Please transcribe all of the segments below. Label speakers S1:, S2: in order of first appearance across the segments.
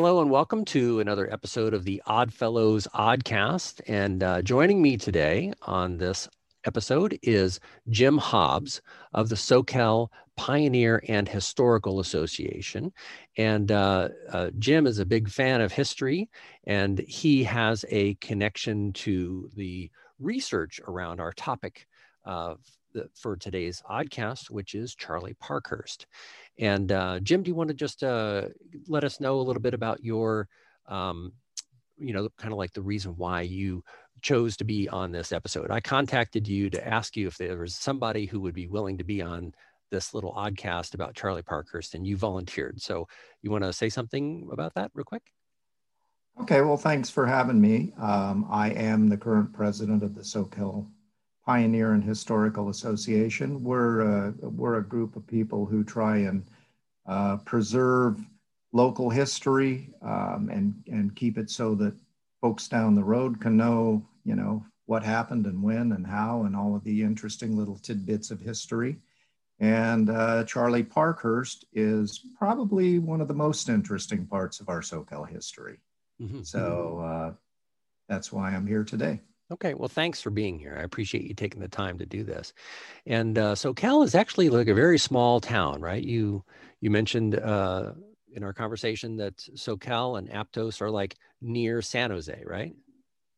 S1: Hello and welcome to another episode of the Odd Fellows Oddcast. And uh, joining me today on this episode is Jim Hobbs of the Soquel Pioneer and Historical Association. And uh, uh, Jim is a big fan of history, and he has a connection to the research around our topic uh, for today's oddcast, which is Charlie Parkhurst. And uh, Jim, do you want to just uh, let us know a little bit about your, um, you know, kind of like the reason why you chose to be on this episode? I contacted you to ask you if there was somebody who would be willing to be on this little oddcast about Charlie Parkhurst, and you volunteered. So you want to say something about that real quick?
S2: Okay, well, thanks for having me. Um, I am the current president of the Soquel Pioneer and Historical Association. We're a, we're a group of people who try and uh, preserve local history um, and, and keep it so that folks down the road can know, you know, what happened and when and how and all of the interesting little tidbits of history. And uh, Charlie Parkhurst is probably one of the most interesting parts of our Soquel history. Mm-hmm. So uh, that's why I'm here today.
S1: Okay, well, thanks for being here. I appreciate you taking the time to do this. And uh, Soquel is actually like a very small town, right? You you mentioned uh, in our conversation that Soquel and Aptos are like near San Jose, right?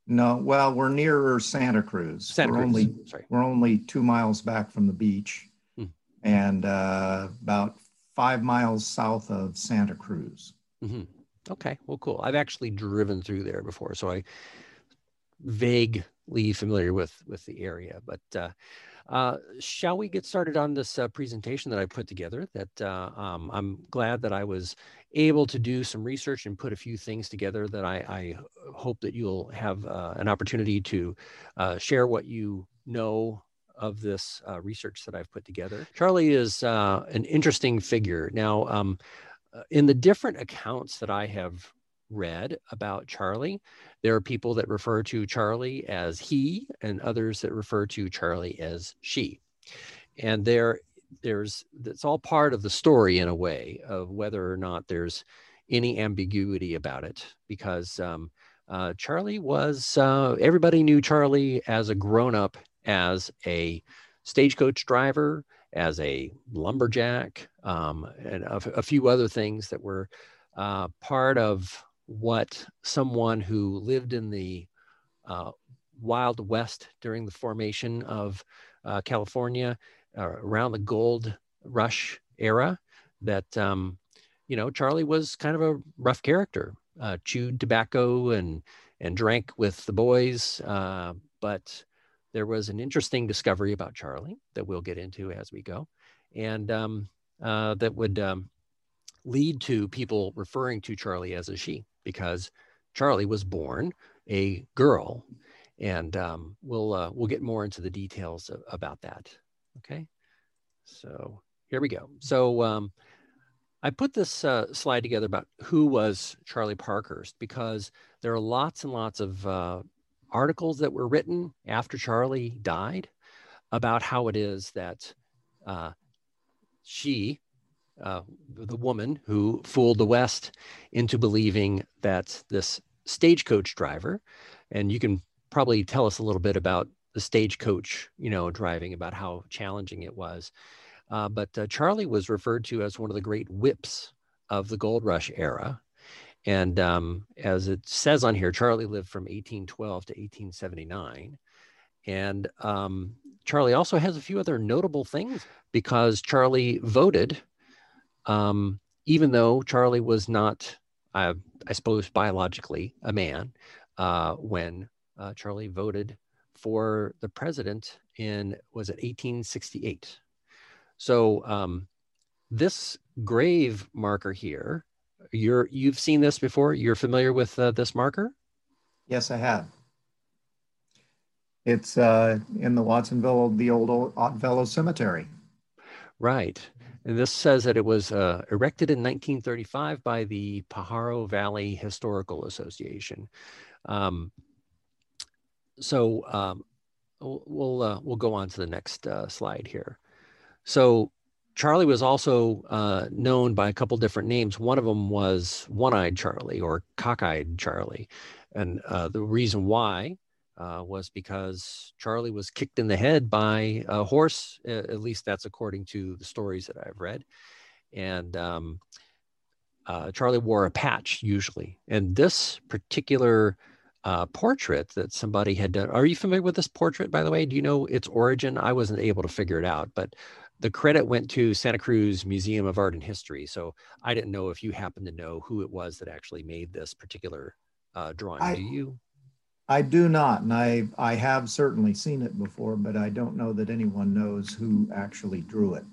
S2: No, well, we're nearer Santa Cruz.
S1: Santa
S2: we're
S1: Cruz.
S2: only
S1: Sorry.
S2: we're only two miles back from the beach, hmm. and uh, about five miles south of Santa Cruz.
S1: Mm-hmm. Okay, well, cool. I've actually driven through there before, so I vaguely familiar with with the area. But uh, uh, shall we get started on this uh, presentation that I put together? That uh, um, I'm glad that I was able to do some research and put a few things together that I, I hope that you'll have uh, an opportunity to uh, share what you know of this research that I've put together. Charlie is an interesting figure. Now, um, in the different accounts that I have read about Charlie. There are people that refer to Charlie as he and others that refer to Charlie as she. And there there's it's all part of the story in a way of whether or not there's any ambiguity about it because um, uh, Charlie was uh, everybody knew Charlie as a grown up as a stagecoach driver as a lumberjack um, and a, a, few other things that were uh, part of what someone who lived in the uh, Wild West during the formation of uh, California uh, around the gold rush era, that, um, you know, Charlie was kind of a rough character, uh, chewed tobacco and, and drank with the boys. Uh, but there was an interesting discovery about Charlie that we'll get into as we go. And um, uh, that would um, lead to people referring to Charlie as a she because Charlie was born a girl, and um, we'll uh, we'll get more into the details of, about that. Okay, so here we go. So um, I put this uh, slide together about who was Charlie Parkhurst because there are lots and lots of uh, articles that were written after Charlie died about how it is that uh, she uh, the woman who fooled the West into believing that this stagecoach driver, and you can probably tell us a little bit about the stagecoach, you know, driving, about how challenging it was. Uh, but uh, Charlie was referred to as one of the great whips of the gold rush era. And um, as it says on here, Charlie lived from 1812 to 1879. And um, Charlie also has a few other notable things because Charlie voted um, even though Charlie was not, uh, I suppose, biologically a man, uh, when uh, Charlie voted for the president in, was it 1868? So um, this grave marker here, you're, you've seen this before? You're familiar with uh, this marker?
S2: Yes, I have. It's uh, in the Watsonville, the old Oddfellow Cemetery.
S1: Right. And this says that it was uh, erected in 1935 by the Pajaro Valley Historical Association. Um, so um, we'll uh, we'll go on to the next uh, slide here. So Charlie was also uh, known by a couple different names. One of them was One Eyed Charlie or Cockeyed Charlie. And uh, the reason why uh, was because Charlie was kicked in the head by a horse. At least that's according to the stories that I've read. And um, uh, Charlie wore a patch usually. And this particular uh, portrait that somebody had done. Are you familiar with this portrait, by the way? Do you know its origin? I wasn't able to figure it out, but the credit went to Santa Cruz Museum of Art and History. So I didn't know if you happen to know who it was that actually made this particular uh, drawing. I, do you?
S2: I do not, and I I have certainly seen it before, but I don't know that anyone knows who actually drew it.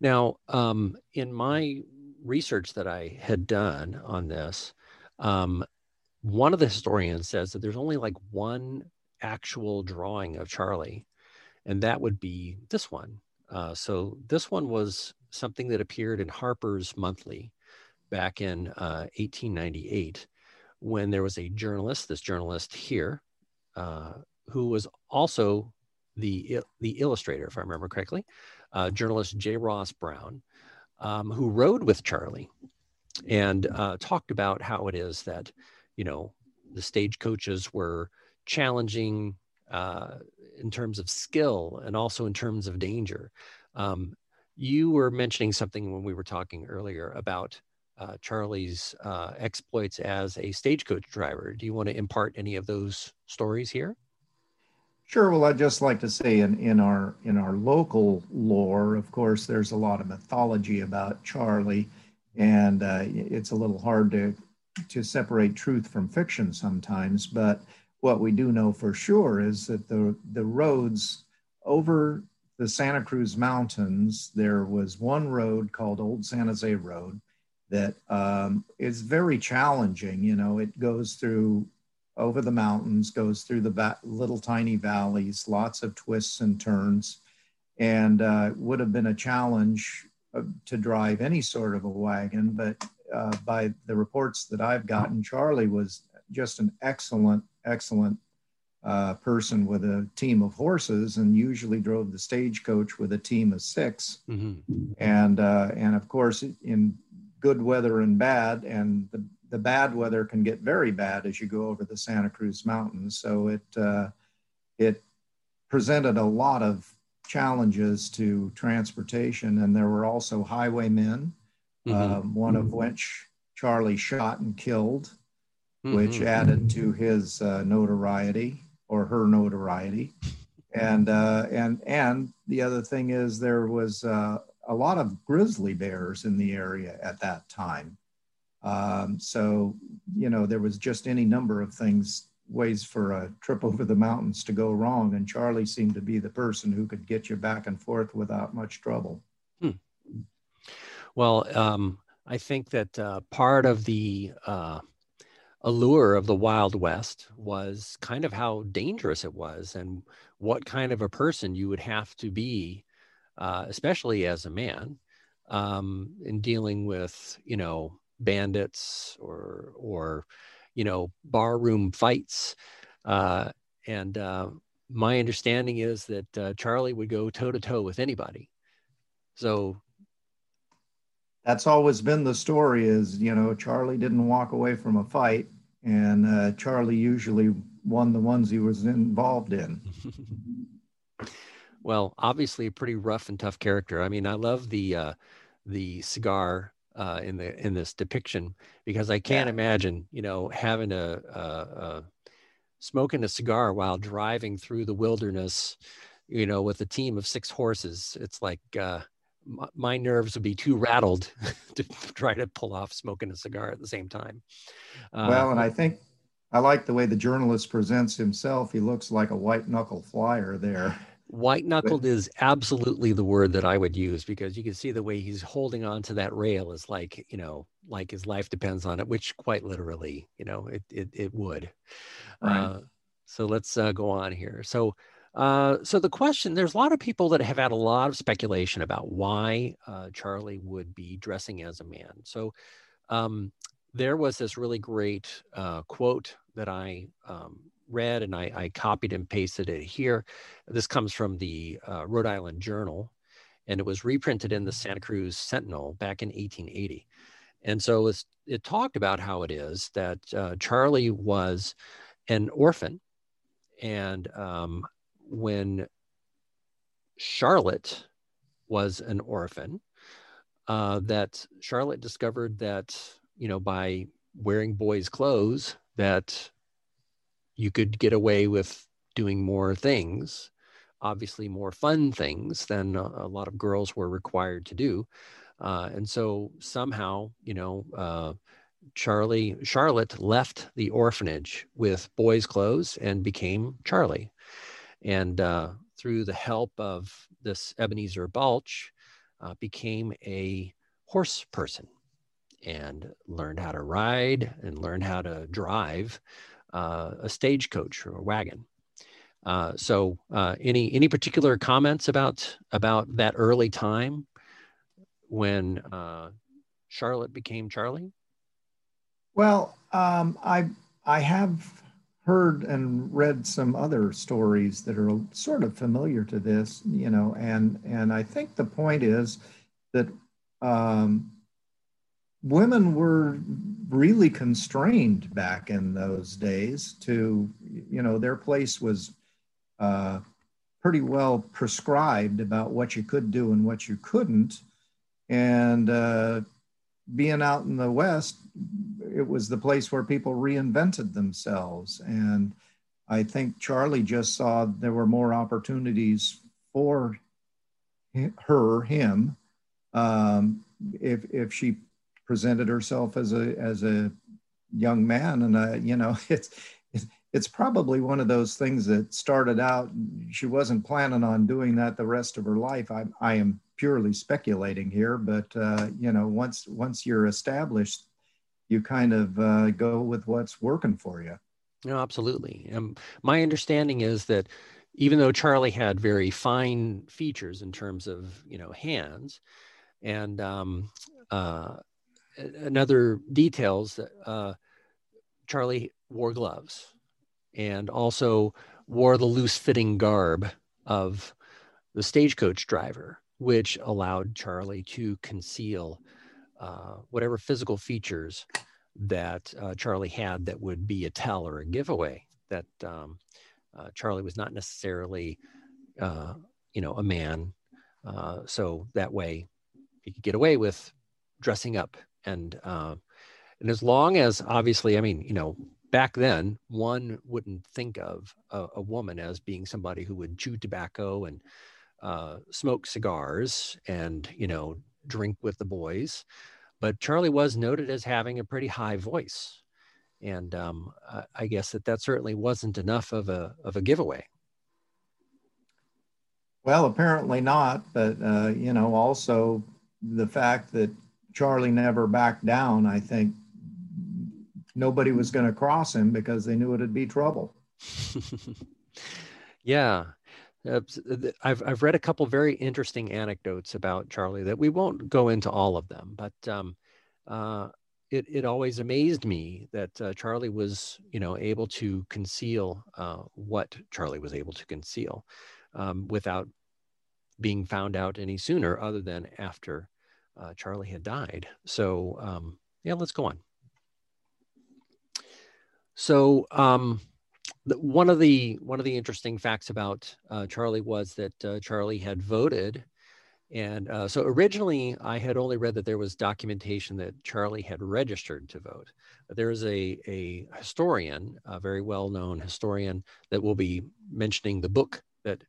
S1: Now, um, in my research that I had done on this, um, one of the historians says that there's only like one actual drawing of Charlie, and that would be this one. Uh, so this one was something that appeared in Harper's Monthly back in uh, 1898 when there was a journalist, this journalist here, uh, who was also the, the illustrator, if I remember correctly, uh, journalist J. Ross Browne, um, who rode with Charlie and uh, talked about how it is that, you know, the stage coaches were challenging uh, in terms of skill and also in terms of danger. Um, you were mentioning something when we were talking earlier about uh, Charlie's uh, exploits as a stagecoach driver. Do you want to impart any of those stories here?
S2: Sure. Well, I'd just like to say in, in our in our local lore, of course, there's a lot of mythology about Charlie, and uh, it's a little hard to to separate truth from fiction sometimes. But what we do know for sure is that the, the roads over the Santa Cruz Mountains, there was one road called Old San Jose Road that um, is very challenging. You know, it goes through over the mountains, goes through the va- little tiny valleys, lots of twists and turns, and uh, would have been a challenge uh, to drive any sort of a wagon. But uh, by the reports that I've gotten, Charlie was just an excellent excellent uh, person with a team of horses and usually drove the stagecoach with a team of 6 mm-hmm. and uh, and of course in good weather and bad and the, the bad weather can get very bad as you go over the Santa Cruz mountains so it uh, it presented a lot of challenges to transportation and there were also highwaymen mm-hmm. um, one of which Charlie shot and killed mm-hmm. which added to his uh, notoriety or her notoriety. And uh, and and the other thing is there was uh, a lot of grizzly bears in the area at that time. Um, so you know there was just any number of things ways for a trip over the mountains to go wrong, and Charlie seemed to be the person who could get you back and forth without much trouble. Hmm.
S1: Well, um, I think that uh, part of the uh, allure of the Wild West was kind of how dangerous it was and what kind of a person you would have to be, uh, especially as a man, um, in dealing with, you know, bandits or, or, you know, barroom fights. Uh, and uh, my understanding is that uh, Charlie would go toe to toe with anybody. So
S2: that's always been the story is you know charlie didn't walk away from a fight and uh, Charlie usually won the ones he was involved in.
S1: well, obviously a pretty rough and tough character. I mean, I love the uh, the cigar uh, in the in this depiction because I can't yeah. imagine, you know, having a, a, a smoking a cigar while driving through the wilderness, you know, with a team of six horses. It's like uh, my nerves would be too rattled to try to pull off smoking a cigar at the same time.
S2: Uh, well, and I think I like the way the journalist presents himself. He looks like a white knuckle flyer there.
S1: White knuckled is absolutely the word that I would use because you can see the way he's holding on to that rail is like, you know, like his life depends on it, which quite literally, you know, it, it, it would. Right. Uh, so let's uh, go on here. So, uh, so the question, there's a lot of people that have had a lot of speculation about why uh, Charlie would be dressing as a man. So um, there was this really great uh, quote that I um, read and I, I, copied and pasted it here. This comes from the uh, Rhode Island Journal. and it was reprinted in the Santa Cruz Sentinel back in 1880. And so it, it talked about how it is that uh, Charlie was an orphan. And um, when Charlotte was an orphan, uh, that Charlotte discovered that, you know, by wearing boys' clothes, that you could get away with doing more things, obviously more fun things than a, lot of girls were required to do. Uh, and so somehow, you know, uh, Charlie, Charlotte left the orphanage with boys' clothes and became Charlie. And uh, through the help of this Ebenezer Balch, uh, became a horse person and learned how to ride and learned how to drive uh, a stagecoach or a wagon. Uh, so, uh, any any particular comments about about that early time when uh, Charlotte became Charlie?
S2: Well, um, I I have heard and read some other stories that are sort of familiar to this, you know, and and I think the point is that um, women were really constrained back in those days to, you know, their place was uh, pretty well prescribed about what you could do and what you couldn't. And uh, being out in the West, it was the place where people reinvented themselves. And I think Charlie just saw there were more opportunities for her, him, um, if if she presented herself as a as a young man. And uh, you know, it's it's probably one of those things that started out she wasn't planning on doing that the rest of her life. I, I am purely speculating here but uh, you know once once you're established you kind of uh, go with what's working for you.
S1: No absolutely. Um, my understanding is that even though charlie had very fine features in terms of you know hands and um, uh, another details that uh, charlie wore gloves and also wore the loose fitting garb of the stagecoach driver, which allowed Charlie to conceal uh, whatever physical features that uh, Charlie had that would be a tell or a giveaway that um, uh, Charlie was not necessarily, uh, you know, a man. Uh, so that way he could get away with dressing up and uh, and as long as obviously, I mean, you know, back then, one wouldn't think of a, a, woman as being somebody who would chew tobacco and uh, smoke cigars and, you know, drink with the boys. But Charlie was noted as having a pretty high voice. And um, I guess that that certainly wasn't enough of a, of a giveaway.
S2: Well, apparently not. But, uh, you know, also the fact that Charlie never backed down, I think, nobody was going to cross him because they knew it'd be trouble.
S1: yeah. I've, I've read a couple very interesting anecdotes about Charlie that we won't go into all of them, but um, uh, it, it always amazed me that uh, Charlie was, you know, able to conceal uh, what Charlie was able to conceal um, without being found out any sooner other than after uh, Charlie had died. So um, yeah, let's go on. So um, the, one of the one of the interesting facts about uh, Charlie was that uh, Charlie had voted, and uh, so originally I had only read that there was documentation that Charlie had registered to vote. But there is a a historian, a very well known historian, that will be mentioning the book that.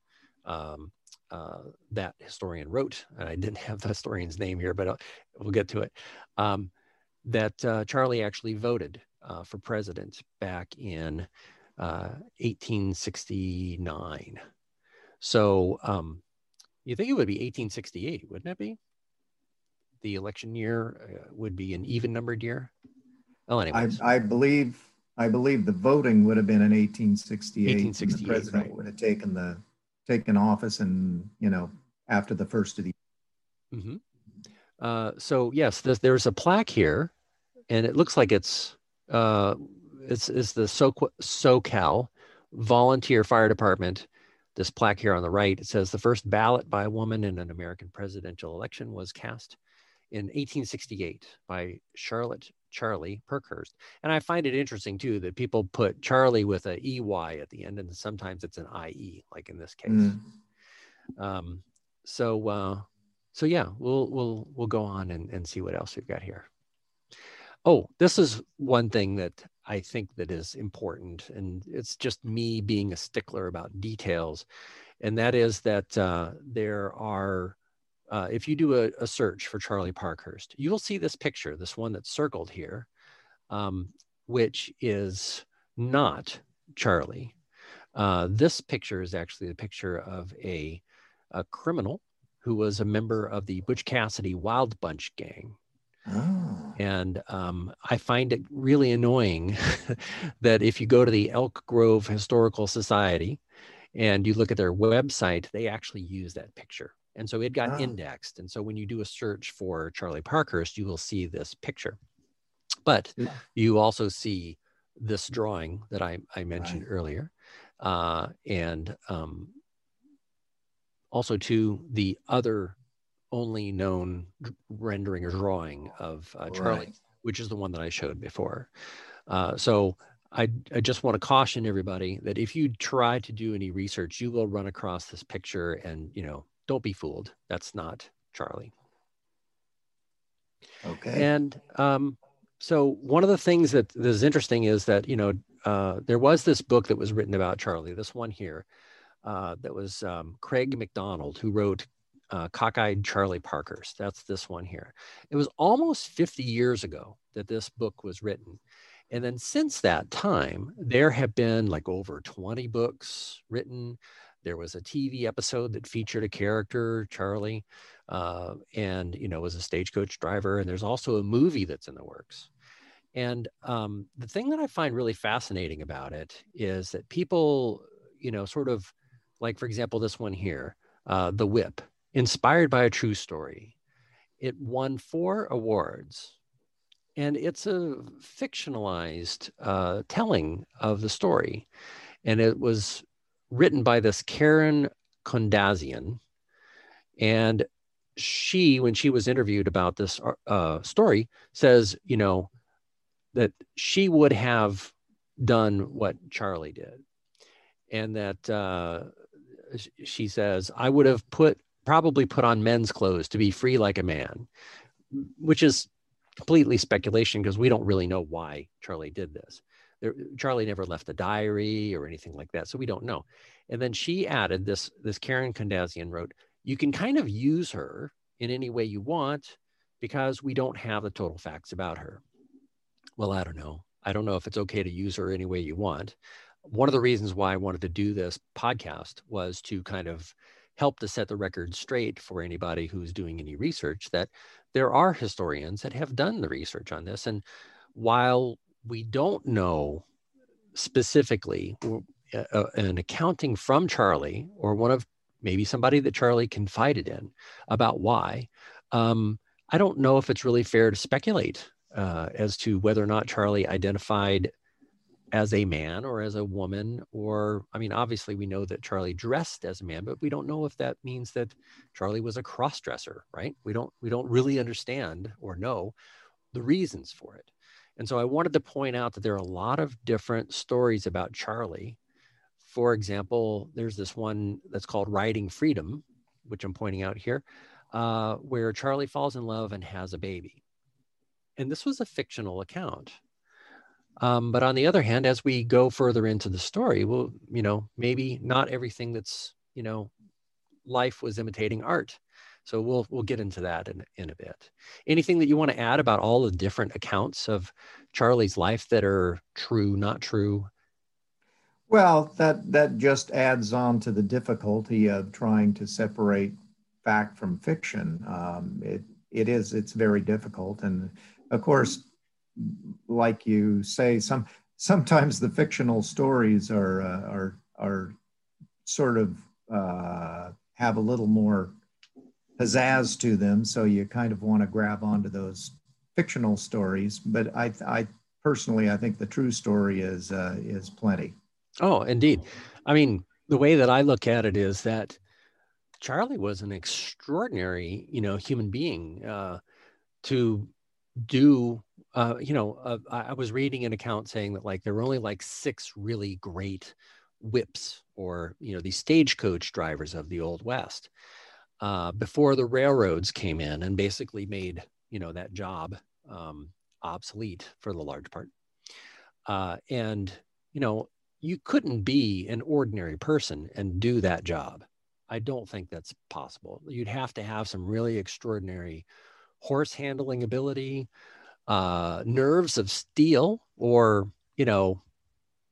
S1: Um, uh, that historian wrote, and I didn't have the historian's name here, but I'll, we'll get to it. Um, that uh, Charlie actually voted uh, for president back in uh, 1869. So um, you think it would be 1868, wouldn't it be? The election year uh, would be an even numbered year.
S2: Oh, anyway. I, I, believe I believe the voting would have been in 1868. 1868 the president right. would have taken the taken office, and you know after the first of the.
S1: Mm-hmm. Uh, so yes, there's, there's a plaque here, and it looks like it's uh, it's, it's the so- Soquel Volunteer Fire Department this plaque here on the right. It says the first ballot by a woman in an American presidential election was cast in 1868 by Charlotte Charlie Parkhurst. And I find it interesting too that people put Charlie with a EY at the end, and sometimes it's an IE, like in this case. Mm. Um, so, uh, so yeah, we'll we'll we'll go on and, and see what else we've got here. Oh, this is one thing that I think that is important, and it's just me being a stickler about details, and that is that uh, there are uh, if you do a, a, search for Charlie Parkhurst, you will see this picture, this one that's circled here, um, which is not Charlie. Uh, this picture is actually the picture of a, a, criminal who was a member of the Butch Cassidy Wild Bunch gang. Oh. And um, I find it really annoying that if you go to the Elk Grove Historical Society and you look at their website, they actually use that picture and so it got ah. indexed. And so when you do a search for Charlie Parkhurst, you will see this picture. But yeah. you also see this drawing that I, I mentioned right. earlier. Uh, and um, also to the other only known rendering or drawing of uh, Charlie, right. which is the one that I showed before. Uh, so I, I just want to caution everybody that if you try to do any research, you will run across this picture and, you know, don't be fooled. That's not Charlie.
S2: Okay.
S1: And um, so one of the things that is interesting is that you know uh, there was this book that was written about Charlie. This one here, uh, that was um, Craig McDonald who wrote uh, Cockeyed Charlie Parkhurst. That's this one here. It was almost 50 years ago that this book was written. And then since that time, there have been like over 20 books written. There was a TV episode that featured a character, Charlie, uh, and you know was a stagecoach driver. And there's also a movie that's in the works. And um, the thing that I find really fascinating about it is that people, you know, sort of like, for example, this one here, uh, The Whip, inspired by a true story. It won four awards. And it's a fictionalized uh, telling of the story. And it was written by this Karen Kondazian. And she, when she was interviewed about this uh, story, says, you know, that she would have done what Charlie did. And that uh, she says, I would have put probably put on men's clothes to be free like a man, which is completely speculation because we don't really know why Charlie did this. There, Charlie never left a diary or anything like that, so we don't know. And then she added this. This Karen Kondazian wrote, "You can kind of use her in any way you want because we don't have the total facts about her." Well, I don't know. I don't know if it's okay to use her any way you want. One of the reasons why I wanted to do this podcast was to kind of help to set the record straight for anybody who's doing any research that there are historians that have done the research on this. And while we don't know specifically uh, uh, an accounting from Charlie or one of maybe somebody that Charlie confided in about why. Um, I don't know if it's really fair to speculate uh, as to whether or not Charlie identified as a man or as a woman or i mean obviously we know that charlie dressed as a man but we don't know if that means that charlie was a cross dresser right we don't we don't really understand or know the reasons for it and so I wanted to point out that there are a lot of different stories about Charlie. For example, there's this one that's called Riding Freedom, which I'm pointing out here, uh, where Charlie falls in love and has a baby. And this was a fictional account. Um, but on the other hand, as we go further into the story, well, you know, maybe not everything that's, you know, life was imitating art. So we'll we'll get into that in, in a bit. Anything that you want to add about all the different accounts of Charlie's life that are true, not true?
S2: Well, that that just adds on to the difficulty of trying to separate fact from fiction. Um, it it is it's very difficult, and of course, like you say, some sometimes the fictional stories are uh, are are sort of uh, have a little more pizzazz to them. So you kind of want to grab onto those fictional stories. But I, I personally, I think the true story is uh, is plenty.
S1: Oh, indeed. I mean, the way that I look at it is that Charlie was an extraordinary, you know, human being uh, to do. Uh, you know, uh, I was reading an account saying that like there were only like six really great whips or you know these stagecoach drivers of the old west uh, before the railroads came in and basically made you know that job um, obsolete for the large part. Uh, and you know you couldn't be an ordinary person and do that job. I don't think that's possible. You'd have to have some really extraordinary horse handling ability uh, nerves of steel or you know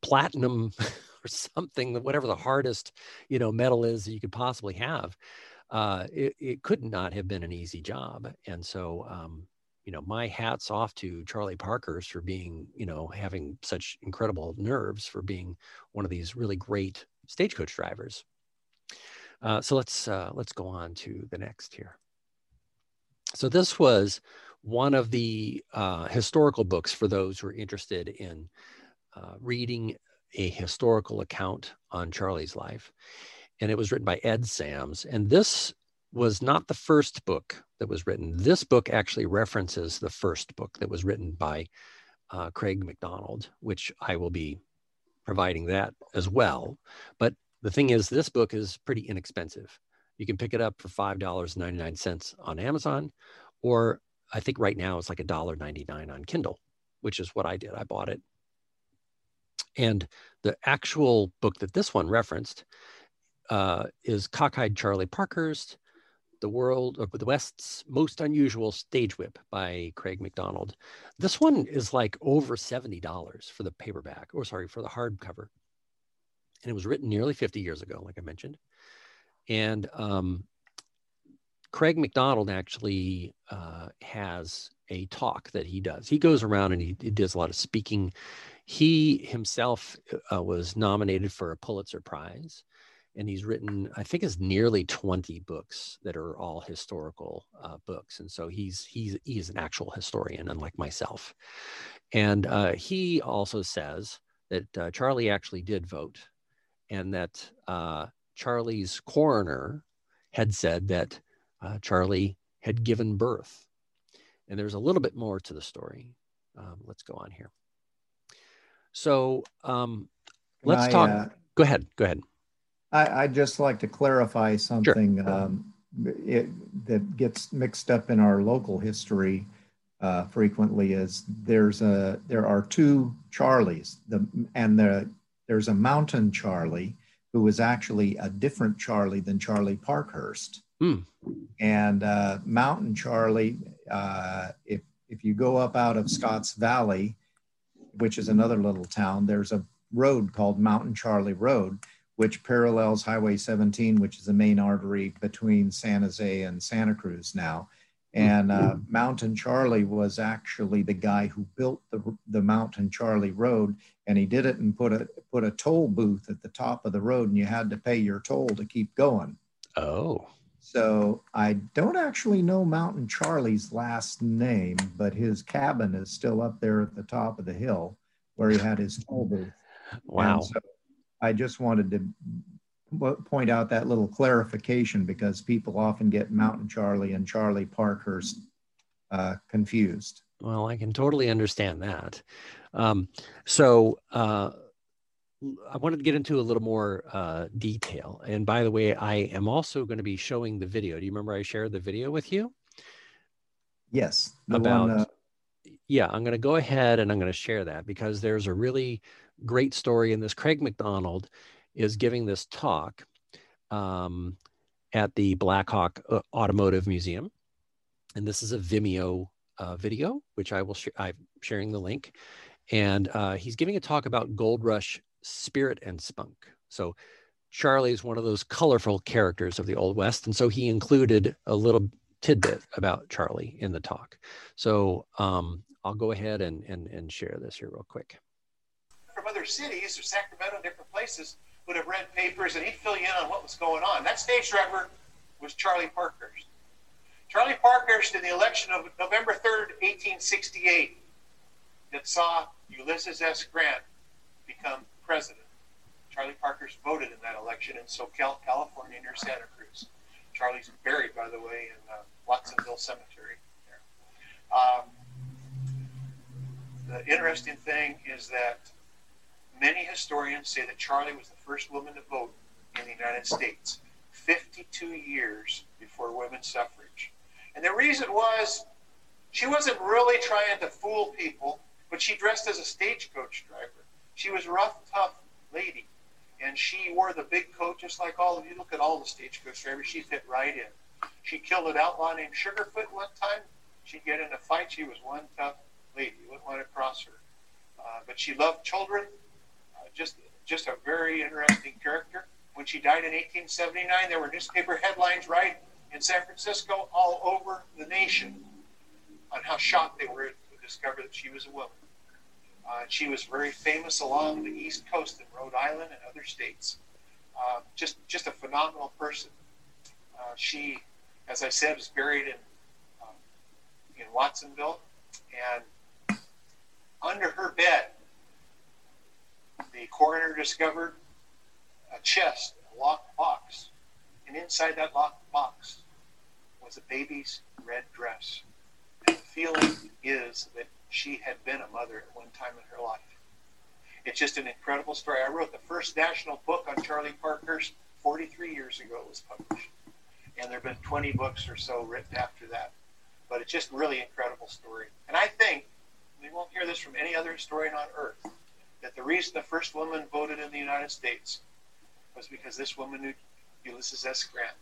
S1: platinum or something whatever the hardest you know metal is that you could possibly have uh, it, it could not have been an easy job. And so um, you know my hats off to charlie Parkhurst for being you know having such incredible nerves for being one of these really great stagecoach drivers. Uh, so let's uh, let's go on to the next here. So this was one of the uh, historical books for those who are interested in uh, reading a historical account on Charlie's life. And it was written by Ed Sams. And this was not the first book that was written. This book actually references the first book that was written by uh, Craig McDonald, which I will be providing that as well. But the thing is, this book is pretty inexpensive. You can pick it up for $5.99 on Amazon, or I think right now it's like $1.99 on Kindle, which is what I did. I bought it and the actual book that this one referenced uh, is Cockeyed Charlie Parkhurst, The World of the West's Most Unusual Stage Whip by Craig McDonald. This one is like over $70 for the paperback, or sorry, for the hardcover. And it was written nearly 50 years ago, like I mentioned. And um, Craig McDonald actually uh, has a talk that he does. He goes around and he, he does a lot of speaking he himself uh, was nominated for a Pulitzer Prize, and he's written, I think, is nearly 20 books that are all historical uh, books. And so he's he's he's an actual historian, unlike myself. And uh, he also says that uh, Charlie actually did vote, and that uh, Charlie's coroner had said that uh, Charlie had given birth. And there's a little bit more to the story. Um, let's go on here. So um, let's I, talk. Uh, go ahead. Go ahead.
S2: I, would just like to clarify something sure. um, it, that gets mixed up in our local history uh, frequently. Is there's a there are two Charlies, the and the there's a Mountain Charlie who was actually a different Charlie than Charlie Parkhurst. Mm. And uh, Mountain Charlie, uh, if if you go up out of Scotts Valley, which is another little town, there's a road called Mountain Charlie Road, which parallels Highway 17, which is the main artery between San Jose and Santa Cruz now. And uh, Mountain Charlie was actually the guy who built the, the Mountain Charlie Road, and he did it and put a put a toll booth at the top of the road, and you had to pay your toll to keep going.
S1: Oh.
S2: So I don't actually know Mountain Charlie's last name, but his cabin is still up there at the top of the hill where he had his toll booth.
S1: Wow. So
S2: I just wanted to point out that little clarification because people often get Mountain Charlie and Charlie Parkhurst uh, confused.
S1: Well, I can totally understand that. Um, so, uh, I wanted to get into a little more uh, detail. And by the way, I am also going to be showing the video. Do you remember I shared the video with you?
S2: Yes.
S1: About, one, uh... yeah, I'm going to go ahead and I'm going to share that because there's a really great story in this. Craig McDonald is giving this talk um, at the Blackhawk uh, Automotive Museum. And this is a Vimeo uh, video, which I will share. I'm sharing the link. And uh, he's giving a talk about Gold Rush spirit and spunk. So Charlie is one of those colorful characters of the Old West. And so he included a little tidbit about Charlie in the talk. So um, I'll go ahead and, and, and share this here real quick.
S3: Other cities or Sacramento, different places, would have read papers and he'd fill you in on what was going on. That stage driver was Charlie Parkhurst. Charlie Parkhurst in the election of November 3rd, 1868, that saw Ulysses S. Grant become president. Charlie Parkhurst voted in that election in Soquel, California, near Santa Cruz. Charlie's buried, by the way, in uh, Watsonville Cemetery. There. Um, the interesting thing is that many historians say that Charlie was the first woman to vote in the United States, 52 years before women's suffrage. And the reason was she wasn't really trying to fool people, but she dressed as a stagecoach driver. She was a rough, tough lady, and she wore the big coat just like all of you. Look at all the stagecoach drivers; she fit right in. She killed an outlaw named Sugarfoot one time. She'd get in a fight. She was one tough lady. You wouldn't want to cross her. Uh, but she loved children. Uh, just, just a very interesting character. When she died in 1879, there were newspaper headlines right in San Francisco, all over the nation, on how shocked they were to discover that she was a woman. Uh, she was very famous along the East Coast in Rhode Island and other states. Uh, just, just a phenomenal person. Uh, she, as I said, was buried in um, in Watsonville, and under her bed, the coroner discovered a chest, a locked box, and inside that locked box was a baby's red dress. And the feeling is that she had been a mother at one time in her life. It's just an incredible story. I wrote the first national book on Charlie Parkhurst 43 years ago. It was published. And there have been 20 books or so written after that. But it's just really incredible story. And I think, we won't hear this from any other historian on earth, that the reason the first woman voted in the United States was because this woman knew Ulysses S. Grant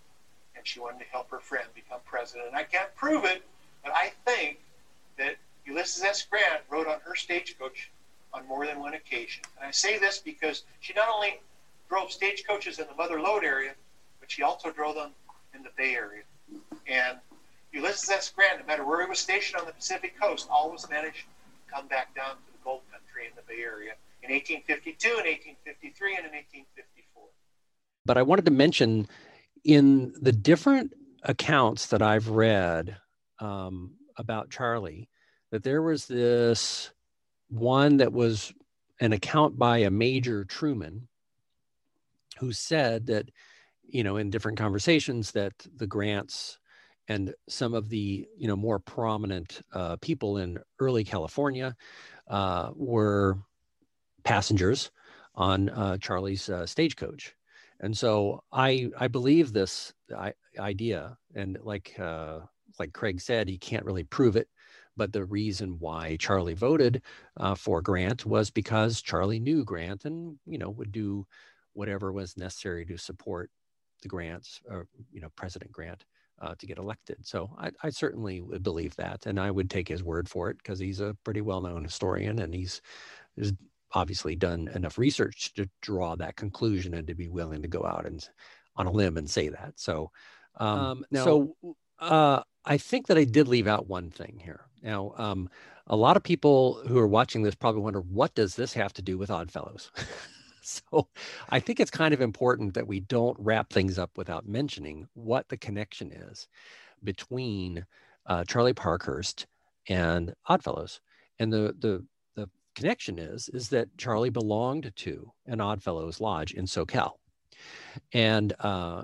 S3: and she wanted to help her friend become president. And I can't prove it, but I think that Ulysses S. Grant rode on her stagecoach on more than one occasion. And I say this because she not only drove stagecoaches in the Mother Lode area, but she also drove them in the Bay Area. And Ulysses S. Grant, no matter where he was stationed on the Pacific coast, always managed to come back down to the gold country in the Bay Area in 1852, in 1853, and in 1854.
S1: But I wanted to mention in the different accounts that I've read um, about Charlie, that there was this one that was an account by a Major Truman who said that, you know, in different conversations that the grants and some of the, you know, more prominent uh, people in early California uh, were passengers on uh, Charlie's uh, stagecoach. And so I I believe this idea, and like uh, like Craig said, he can't really prove it, but the reason why Charlie voted uh, for Grant was because Charlie knew Grant and you know would do whatever was necessary to support the grants, or you know President Grant. Uh, to get elected. So I, I, certainly would believe that, and I would take his word for it because he's a pretty well-known historian, and he's obviously done enough research to draw that conclusion and to be willing to go out and on a limb and say that. So, um, um, now, so uh, I think that I did leave out one thing here. Now, um, a lot of people who are watching this probably wonder what does this have to do with Oddfellows. so, I think it's kind of important that we don't wrap things up without mentioning what the connection is between uh, Charlie Parkhurst and Oddfellows. And the the connection is is that Charlie belonged to an Oddfellows Lodge in Soquel, and uh,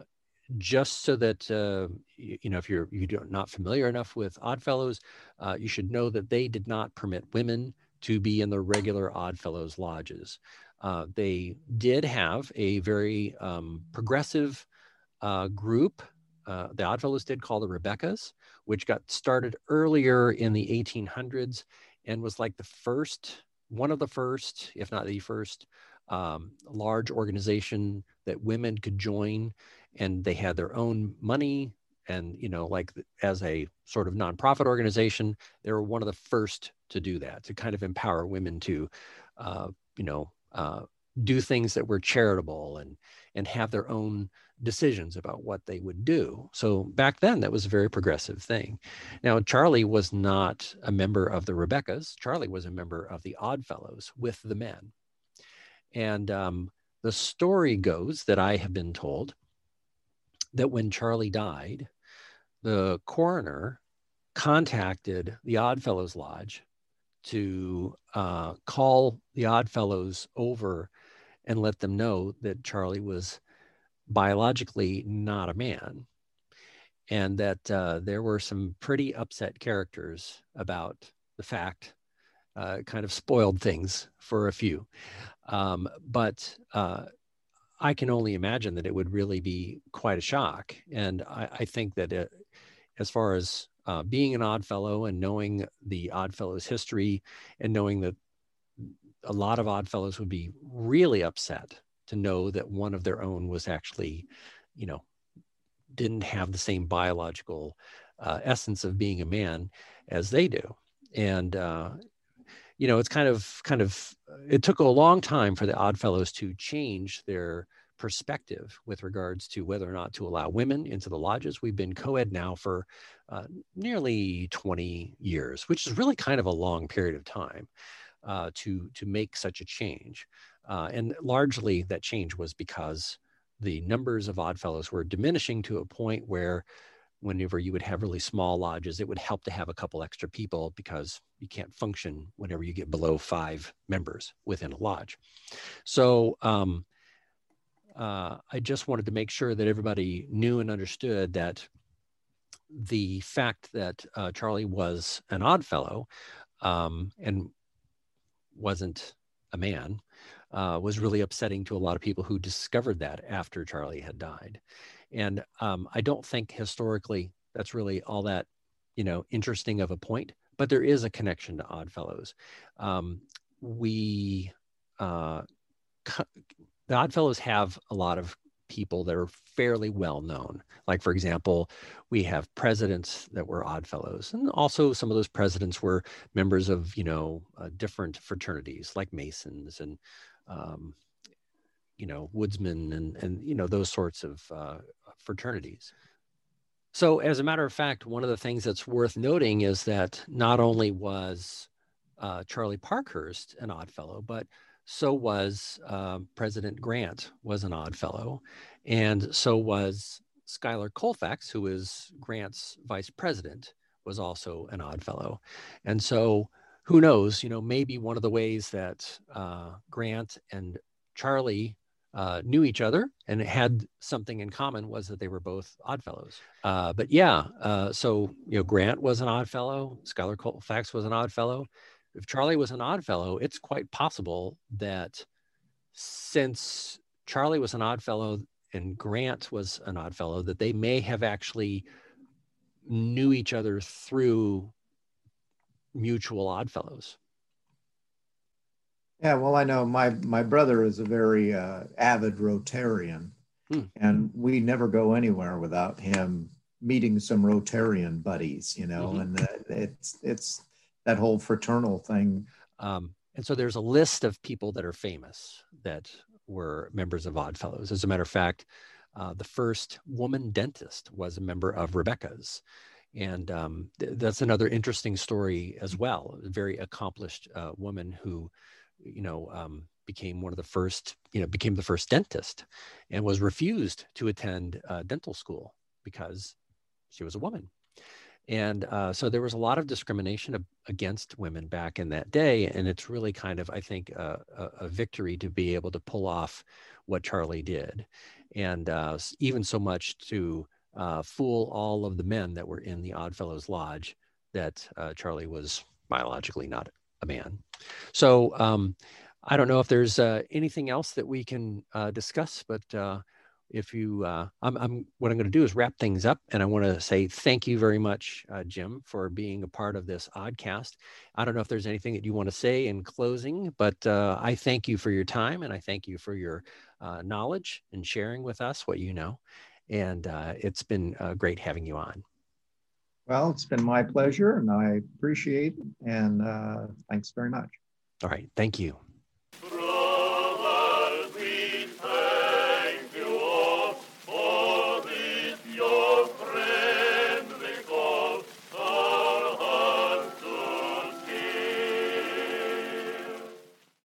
S1: just so that uh, you, you, know if you're you're not familiar enough with Oddfellows, uh, you should know that they did not permit women to be in the regular Oddfellows lodges. Uh, they did have a very um, progressive uh, group. Uh, the Oddfellows did call the Rebekahs, which got started earlier in the 1800s and was like the first one of the first, if not the first, um, large organization that women could join, and they had their own money. And you know, like as a sort of nonprofit organization, they were one of the first to do that to kind of empower women to, uh, you know, uh, do things that were charitable and and have their own decisions about what they would do. So back then, that was a very progressive thing. Now, Charlie was not a member of the Rebekahs. Charlie was a member of the Oddfellows with the men. And um, the story goes that I have been told that when Charlie died, the coroner contacted the Oddfellows Lodge to uh, call the Oddfellows over and let them know that Charley was biologically not a man and that uh, there were some pretty upset characters about the fact uh, kind of spoiled things for a few. Um, but uh, i can only imagine that it would really be quite a shock. And i, I think that it, as far as uh, being an odd fellow and knowing the odd fellows history and knowing that a lot of odd fellows would be really upset to know that one of their own was actually you know didn't have the same biological uh, essence of being a man as they do. And uh, you know it's kind of kind of it took a long time for the odd fellows to change their perspective with regards to whether or not to allow women into the lodges. We've been co-ed now for uh, nearly 20 years which is really kind of a long period of time uh, to to make such a change uh, and largely that change was because the numbers of oddfellows were diminishing to a point where whenever you would have really small lodges, it would help to have a couple extra people because you can't function whenever you get below five members within a lodge. So um, uh, I just wanted to make sure that everybody knew and understood that the fact that uh, Charley was an odd fellow um, and wasn't a man uh, was really upsetting to a lot of people who discovered that after Charley had died. And um, I don't think historically that's really all that, you know, interesting of a point, but there is a connection to Oddfellows. Um, we, uh, the Oddfellows have a lot of people that are fairly well known. Like, for example, we have presidents that were odd fellows, and also some of those presidents were members of, you know, uh, different fraternities like Masons and um, you know, woodsmen and, and, you know, those sorts of uh, fraternities. So, as a matter of fact, one of the things that's worth noting is that not only was uh, Charley Parkhurst an odd fellow, but so was uh, President Grant was an odd fellow, and so was Schuyler Colfax, who is Grant's vice president, was also an odd fellow, and so who knows, you know, maybe one of the ways that uh, Grant and Charley uh, knew each other and had something in common was that they were both Oddfellows. Uh, but yeah, uh, so you know, Grant was an Oddfellow. Schuyler Colfax was an Oddfellow. If Charley was an odd fellow, it's quite possible that since Charley was an odd fellow and Grant was an odd fellow, that they may have actually knew each other through mutual odd fellows.
S2: Yeah, well, I know my my brother is a very uh, avid Rotarian, hmm. and we never go anywhere without him meeting some Rotarian buddies, you know, mm-hmm. and uh, it's it's that whole fraternal thing.
S1: Um, and so there's a list of people that are famous that were members of Oddfellows. As a matter of fact, uh, the first woman dentist was a member of Rebekahs and um, th- that's another interesting story as well. A very accomplished uh, woman who, you know, um, became one of the first, you know, became the first dentist, and was refused to attend uh, dental school because she was a woman. And uh, so there was a lot of discrimination ab- against women back in that day, and it's really kind of, I think, a, a victory to be able to pull off what Charley did, and uh, even so much to uh, fool all of the men that were in the Oddfellows Lodge that uh, Charley was biologically not a man. So um, I don't know if there's uh, anything else that we can uh, discuss, but uh, if you, uh, I'm, I'm, what I'm going to do is wrap things up, and I want to say thank you very much, Jim, for being a part of this Oddcast. I don't know if there's anything that you want to say in closing, but I thank you for your time, and I thank you for your knowledge and sharing with us what you know. And uh, it's been uh, great having you on.
S2: Well, it's been my pleasure and I appreciate it. And uh, thanks very much.
S1: All right. Thank you.